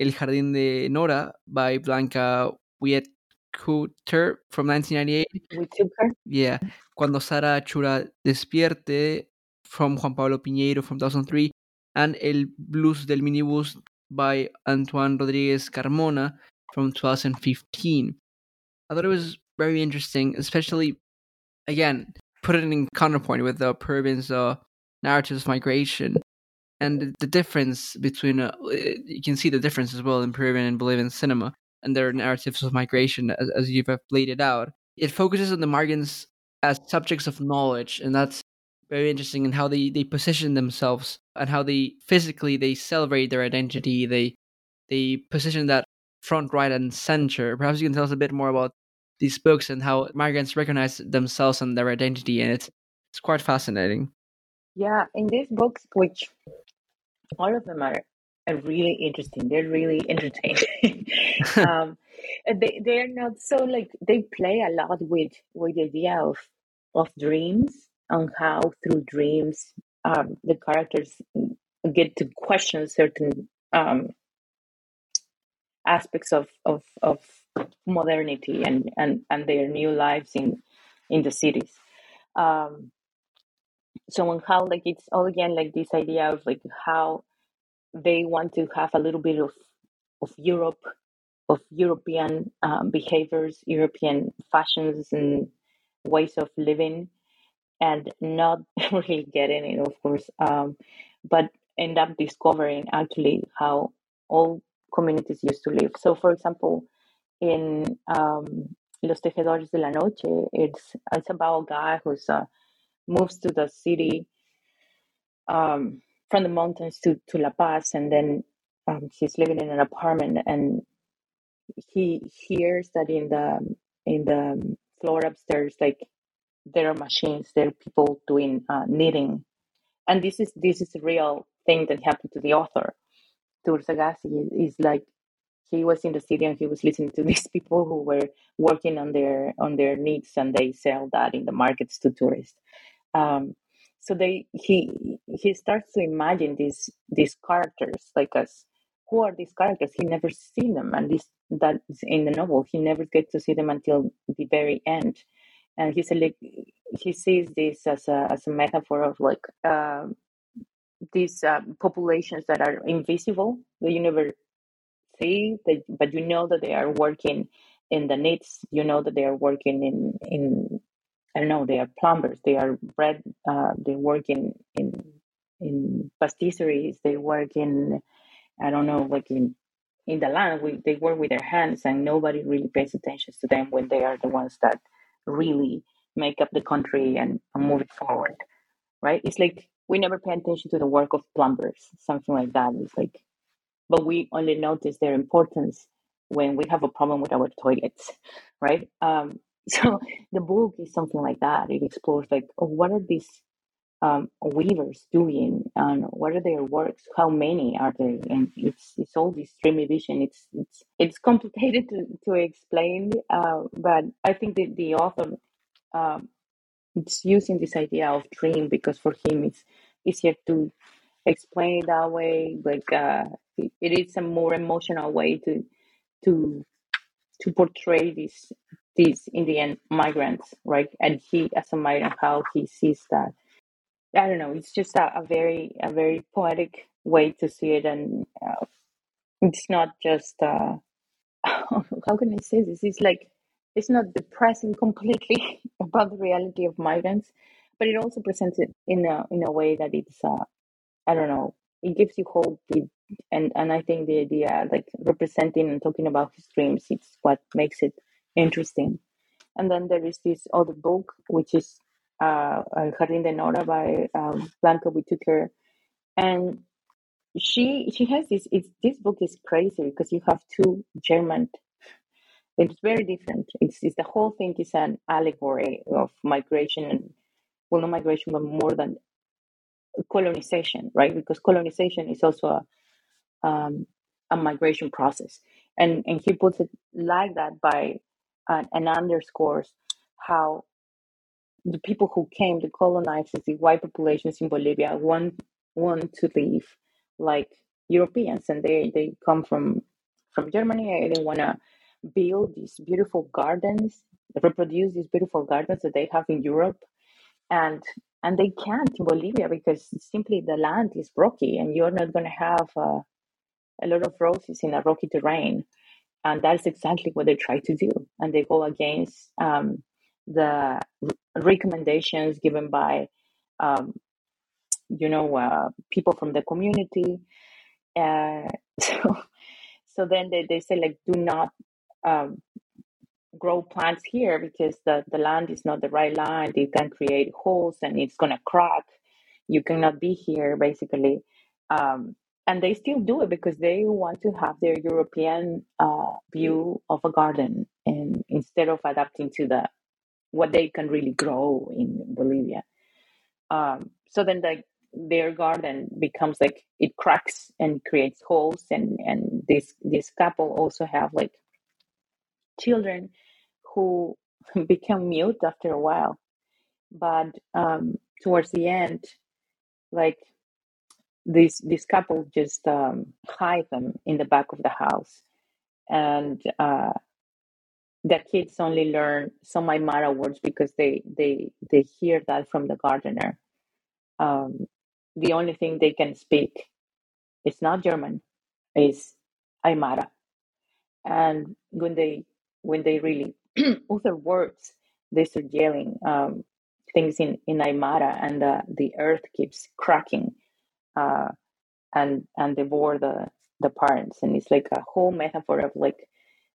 El Jardín de Nora by Blanca Wiethüchter from 1998. Yeah. Cuando Sara Chura despierte from Juan Pablo Piñeiro from 2003 and El Blues del Minibus by Antoine Rodriguez Carmona from 2015. I thought it was very interesting, especially, again, put it in counterpoint with the Pervin's uh, narratives of migration and the difference between, uh, you can see the difference as well in Peruvian and Bolivian cinema and their narratives of migration as, as you've laid it out. It focuses on the migrants as subjects of knowledge, and that's very interesting in how they, they position themselves and how they physically they celebrate their identity. They they position that front, right, and center. Perhaps you can tell us a bit more about these books and how migrants recognize themselves and their identity, and it's it's quite fascinating. Yeah, in these books, which all of them are, are really interesting. They're really entertaining. um, they they're not so like they play a lot with with the idea of of dreams and how through dreams um, the characters get to question certain um, aspects of, of, of modernity and, and, and their new lives in in the cities. Um, so on how like it's all again like this idea of like how they want to have a little bit of of Europe, of European um, behaviors, European fashions and ways of living, and not really getting it, of course, um, but end up discovering actually how all communities used to live. So, for example, in um, Los Tejedores de la Noche, it's it's about a guy who's uh, moves to the city um, from the mountains to, to La Paz, and then um, he's living in an apartment, and he hears that in the in the floor upstairs, like there are machines, there are people doing uh, knitting, and this is this is a real thing that happened to the author. Tur Sagasti is like he was in the city and he was listening to these people who were working on their on their needs and they sell that in the markets to tourists um, so they he he starts to imagine these these characters like us who are these characters? He never seen them and this that is in the novel. He never gets to see them until the very end. And he like he sees this as a as a metaphor of like uh, these uh, populations that are invisible. That you never see that but you know that they are working in the knits you know that they are working in in I don't know, they are plumbers, they are bread, uh, they work in, in, in pastisseries, they work in, I don't know, like in, in the land, we, they work with their hands and nobody really pays attention to them when they are the ones that really make up the country and, and move it forward, right? It's like we never pay attention to the work of plumbers, something like that. It's like, but we only notice their importance when we have a problem with our toilets, right? Um, so the book is something like that. It explores like, oh, what are these um, weavers doing, and what are their works? How many are there? And it's it's all this dreamy vision. It's it's it's complicated to to explain, uh, but I think that the author um, it's using this idea of dream because for him it's easier to explain it that way. Like uh, it, it is a more emotional way to to to portray this these Indian migrants, right? And he, as a migrant, how he sees that. I don't know. It's just a, a very, a very poetic way to see it, and uh, it's not just. Uh, how can I say this? It's like it's not depressing completely about the reality of migrants, but it also presents it in a in a way that it's. Uh, I don't know. It gives you hope, it, and and I think the idea, like representing and talking about his dreams, it's what makes it interesting. And then there is this other book, which is uh, El Jardín de Nora by um, Blanca Wiethüchter. And she she has this it's, this book is crazy because you have two German it's very different. It's, it's the whole thing is an allegory of migration and well not migration but more than colonization, right? Because colonization is also a um, a migration process. And and he puts it like that by uh, and underscores how the people who came, the colonizers, the white populations in Bolivia want want to live like Europeans, and they they come from from Germany. And they want to build these beautiful gardens, reproduce these beautiful gardens that they have in Europe, and and they can't in Bolivia because simply the land is rocky, and you're not going to have uh, a lot of roses in a rocky terrain and that's exactly what they try to do. And they go against um, the recommendations given by um, you know uh, people from the community. Uh, so so then they, they say like do not um, grow plants here because the, the land is not the right land. It can create holes and it's going to crack. You cannot be here basically. Um, and they still do it because they want to have their European uh, view of a garden, and instead of adapting to the what they can really grow in Bolivia. Um, so then, like their garden becomes like it cracks and creates holes, and and this this couple also have like children who become mute after a while, but um, towards the end, like this this couple just um, hide them in the back of the house, and uh, the kids only learn some Aymara words because they they they hear that from the gardener. Um, the only thing they can speak is not German, is Aymara. And when they when they really utter words, they start yelling um, things in, in Aymara, and the, the earth keeps cracking uh, and and devour the the parents. And it's like a whole metaphor of like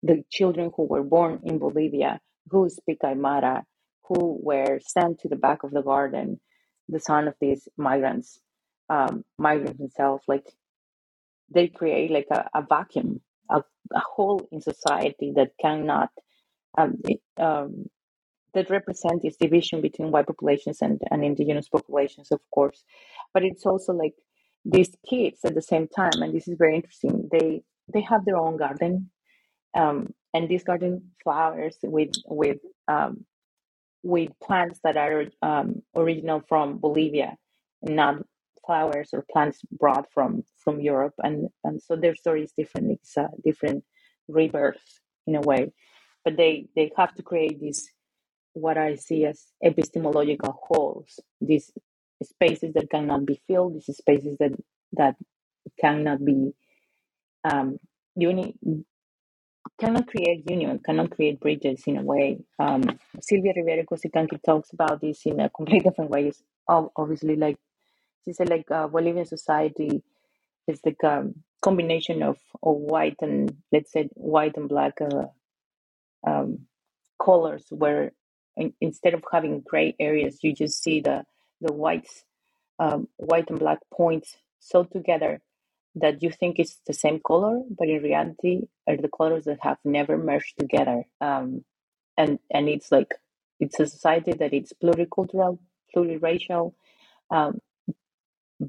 the children who were born in Bolivia who speak Aymara, who were sent to the back of the garden, the son of these migrants, um, migrants themselves, like they create like a, a vacuum, a, a hole in society that cannot, um, it, um, that represent this division between white populations and, and indigenous populations, of course. But it's also like these kids at the same time, and this is very interesting. They they have their own garden, um, and this garden flowers with with um, with plants that are um, original from Bolivia, not flowers or plants brought from from Europe. And and so their story is different. It's a different rebirth in a way, but they they have to create this what I see as epistemological holes. These spaces that cannot be filled. These spaces that that cannot be um, uni cannot create union, cannot create bridges in a way. Um, Silvia Rivera Cusicanqui talks about this in a completely different ways. Obviously, like she said, like uh, Bolivian society is like a combination of, of white and let's say white and black uh, um, colors, where in, instead of having gray areas, you just see the the whites, um, white and black points sewed together that you think it's the same color, but in reality are the colors that have never merged together. Um, and and it's like it's a society that it's pluricultural, pluriracial. Um,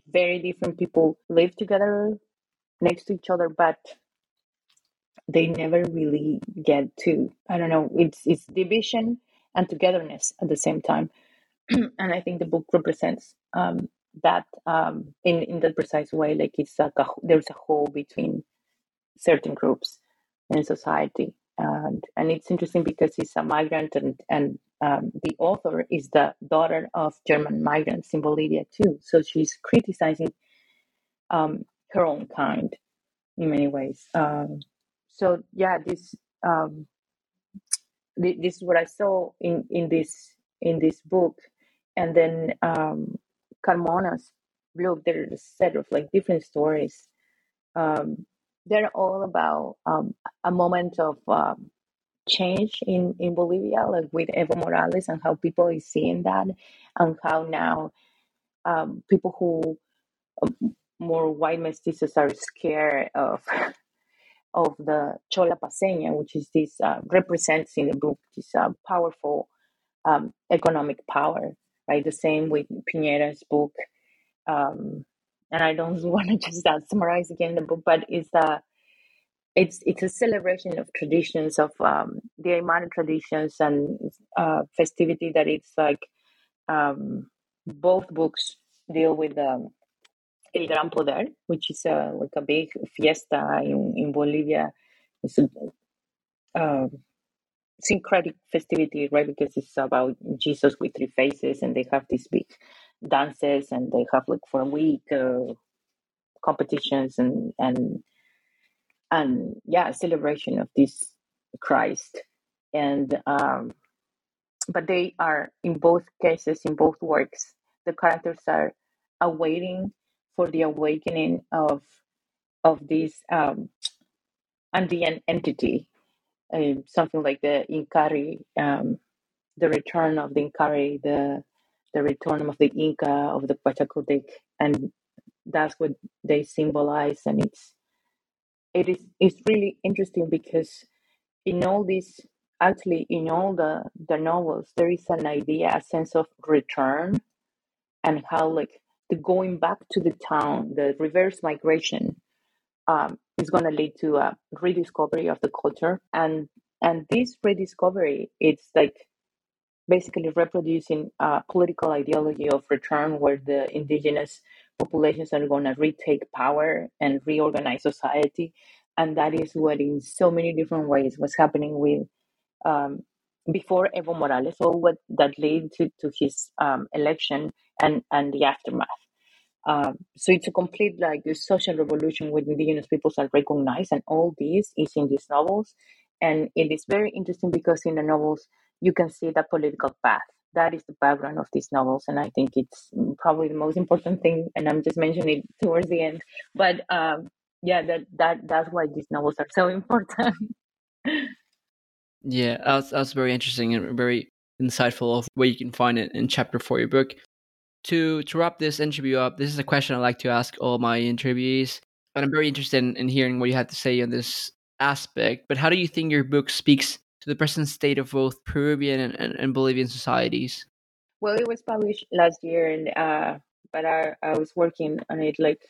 very different people live together next to each other, but they never really get to. I don't know. It's it's division and togetherness at the same time, and I think the book represents um, that um, in in that precise way. Like it's like a, there's a hole between certain groups in society, and and it's interesting because he's a migrant, and and um, the author is the daughter of German migrants in Bolivia too. So she's criticizing um, her own kind in many ways. Um, so yeah, this um, this is what I saw in in this in this book, and then um, Carmona's blog. There's a set of like different stories. Um, they're all about um, a moment of um, change in in Bolivia, like with Evo Morales, and how people is seeing that, and how now um, people who um, more white mestizos are scared of of the Chola Paseña, which is this uh, represents in the book this uh, powerful um, economic power, right? The same with Piñeiro's book, um, and I don't want to just uh, summarize again the book, but it's a it's it's a celebration of traditions of um, the Aymara traditions and uh, festivity that it's like um, both books deal with um, El Gran Poder, which is a, like a big fiesta in, in Bolivia. It's a uh, syncretic festivity, right? Because it's about Jesus with three faces, and they have these big dances, and they have like for a week uh, competitions and and and yeah, celebration of this Christ. And um, but they are in both cases, in both works, the characters are awaiting for the awakening of of this um, Andean entity, uh, something like the Inkarri, um, the return of the Inkarri, the the return of the Inca, of the Pachacutec, and that's what they symbolize. And it's it is it's really interesting because in all these actually in all the the novels there is an idea, a sense of return and how like the going back to the town, the reverse migration, um, is going to lead to a rediscovery of the culture, and and this rediscovery, it's like basically reproducing a political ideology of return, where the indigenous populations are going to retake power and reorganize society, and that is what, in so many different ways, was happening with. Um, before Evo Morales, all what that led to, to his um, election and, and the aftermath. Um, so it's a complete like a social revolution with indigenous peoples are recognized, and all this is in these novels. And it is very interesting because in the novels you can see the political path. That is the background of these novels, and I think it's probably the most important thing. And I'm just mentioning it towards the end, but um, yeah, that that that's why these novels are so important. yeah, that's that's very interesting and very insightful of where you can find it in chapter four of your book to to wrap this interview up, this is a question I like to ask all my interviewees, and I'm very interested in, in hearing what you had to say on this aspect. But how do you think your book speaks to the present state of both Peruvian and, and, and Bolivian societies? Well, it was published last year, and uh, but I, I was working on it like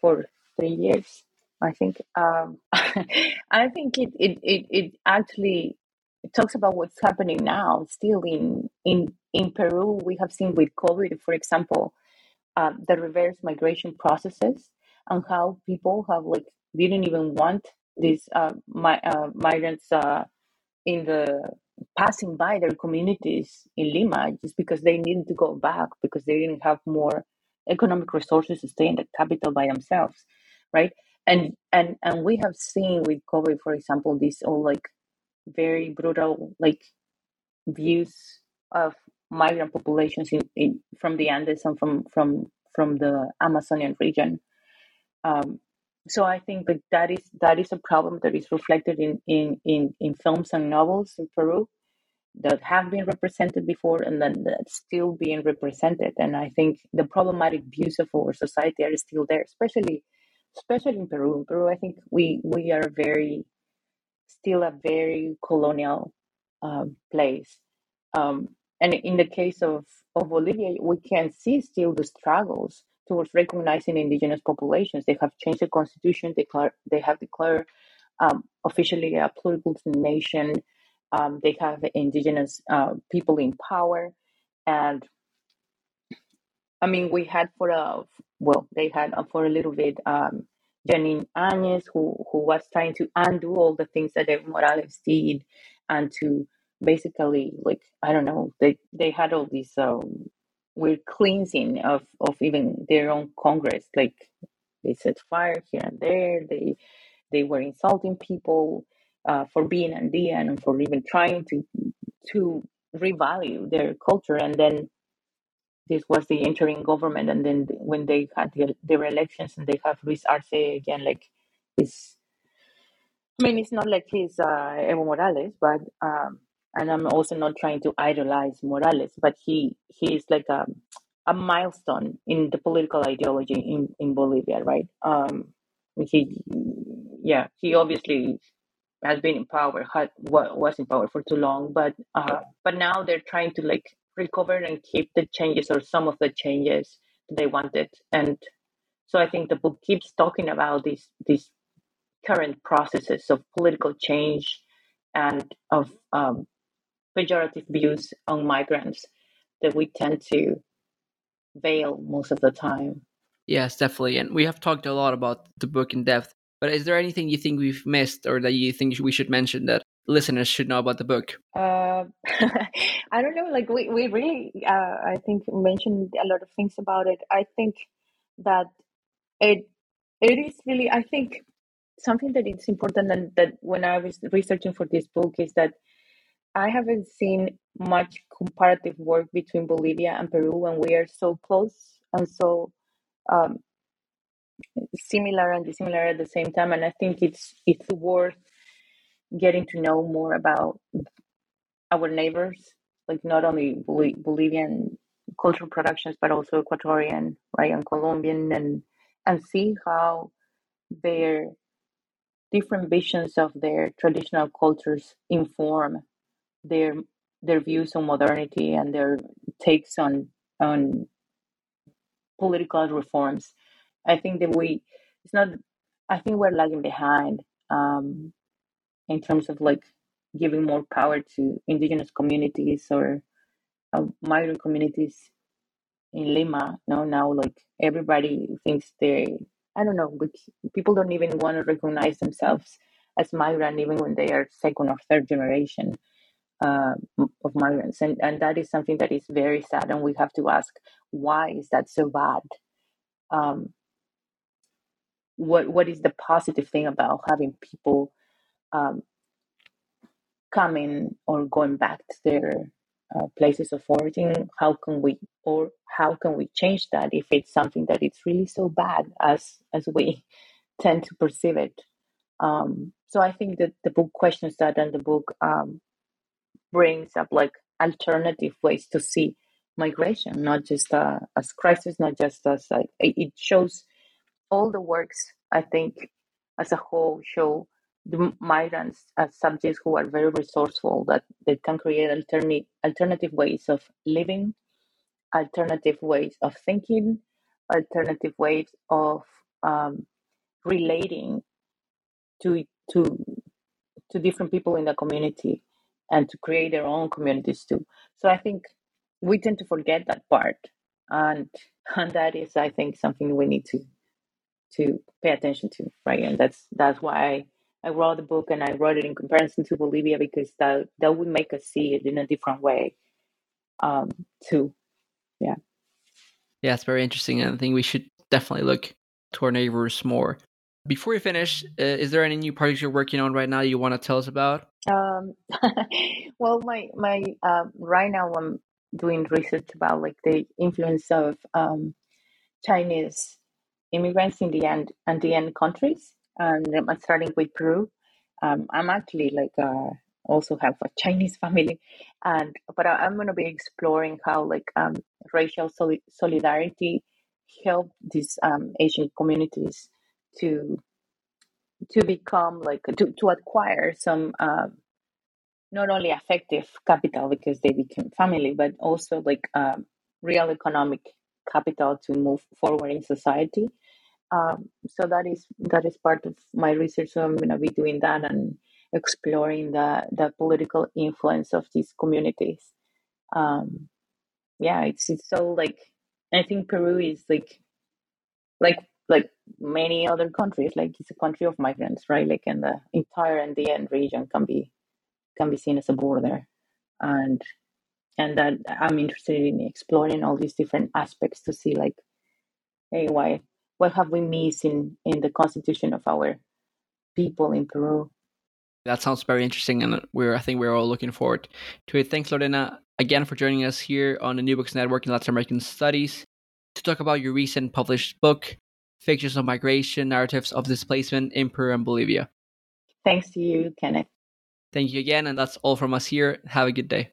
for three years, I think. Um, I think it, it, it, it actually it talks about what's happening now still in in in Peru. We have seen with COVID for example uh, the reverse migration processes and how people have like didn't even want these uh, my, uh, migrants uh, in the passing by their communities in Lima just because they needed to go back because they didn't have more economic resources to stay in the capital by themselves right? And and and we have seen with covid for example this all like very brutal like views of migrant populations in, in from the Andes and from from from the Amazonian region. Um, so I think that that is that is a problem that is reflected in, in, in, in films and novels in Peru that have been represented before and then that's still being represented. And I think the problematic views of our society are still there, especially especially in Peru. In Peru, I think we we are very still a very colonial um, place. Um, and in the case of, of Bolivia, we can see still the struggles towards recognizing indigenous populations. They have changed the constitution, they, they have declared um, officially a pluricultural nation. Um, they have indigenous uh, people in power. And I mean, we had for a, well, they had for a little bit um, Janine Áñez, who, who was trying to undo all the things that Evo Morales did and to basically, like, I don't know, they, they had all these um, weird cleansing of, of even their own Congress. Like, they set fire here and there. They, they were insulting people uh, for being Andean and for even trying to, to revalue their culture. And then this was the interim government, and then when they had the, their elections and they have Luis Arce again, like this. I mean, it's not like he's uh, Evo Morales, but um, and I'm also not trying to idolize Morales, but he he is like a a milestone in the political ideology in in Bolivia, right? Um, he, yeah, he obviously has been in power, had was in power for too long, but uh, but now they're trying to like recover and keep the changes or some of the changes they wanted. And so I think the book keeps talking about these these current processes of political change and of um, pejorative views on migrants that we tend to veil most of the time. Yes, definitely. And we have talked a lot about the book in depth. But is there anything you think we've missed or that you think we should mention that listeners should know about the book? Uh, I don't know. Like we, we really, uh, I think mentioned a lot of things about it. I think that it, it is really. I think something that it's important and that when I was researching for this book is that I haven't seen much comparative work between Bolivia and Peru when we are so close and so um, similar and dissimilar at the same time. And I think it's it's worth getting to know more about our neighbors, like not only Bol- Bolivian cultural productions, but also Ecuadorian, right, and Colombian, and and see how their different visions of their traditional cultures inform their their views on modernity and their takes on on political reforms. I think that we it's not. I think we're lagging behind. Um, in terms of like giving more power to indigenous communities or uh, migrant communities in Lima. No, now like everybody thinks they, I don't know, but people don't even want to recognize themselves as migrant even when they are second or third generation uh, of migrants, and and that is something that is very sad, and we have to ask why is that so bad? um, what what is the positive thing about having people um, coming or going back to their uh, places of origin how can we or how can we change that if it's something that it's really so bad as as we tend to perceive it? Um, so i think that the book questions that and the book um, brings up like alternative ways to see migration not just uh, as crisis not just as like it shows all the works i think as a whole show the migrants as subjects who are very resourceful that they can create alternative alternative ways of living alternative ways of thinking alternative ways of um, relating to to to different people in the community and to create their own communities too. So i think we tend to forget that part and and that is i think something we need to to pay attention to right? And that's that's why I wrote the book and I wrote it in comparison to Bolivia because that that would make us see it in a different way, um, too. Yeah. Yeah, it's very interesting, and I think we should definitely look to our neighbors more. Before we finish, uh, is there any new projects you're working on right now you want to tell us about? Um, well, my my uh, right now I'm doing research about like the influence of um, Chinese immigrants in the end Andean countries and I'm starting with Peru. Um, I'm actually like uh, also have a Chinese family, and but I, am gonna be exploring how like um, racial soli- solidarity help these um, Asian communities to to become like to, to acquire some um, not only affective capital because they became family, but also like um, real economic capital to move forward in society. Um, so that is that is part of my research. So I'm going to be doing that and exploring the the political influence of these communities. Um, yeah, it's it's so like I think Peru is like like like many other countries, like it's a country of migrants, right? Like and the entire Andean region can be can be seen as a border, and and that I'm interested in exploring all these different aspects to see like, hey, why what have we missed in, in the constitution of our people in Peru? That sounds very interesting, and we're I think we're all looking forward to it. Thanks, Lorena, again for joining us here on the New Books Network in Latin American Studies to talk about your recent published book, Fictions of Migration: Narratives of Displacement in Peru and Bolivia. Thanks to you, Kenneth. Thank you again, and that's all from us here. Have a good day.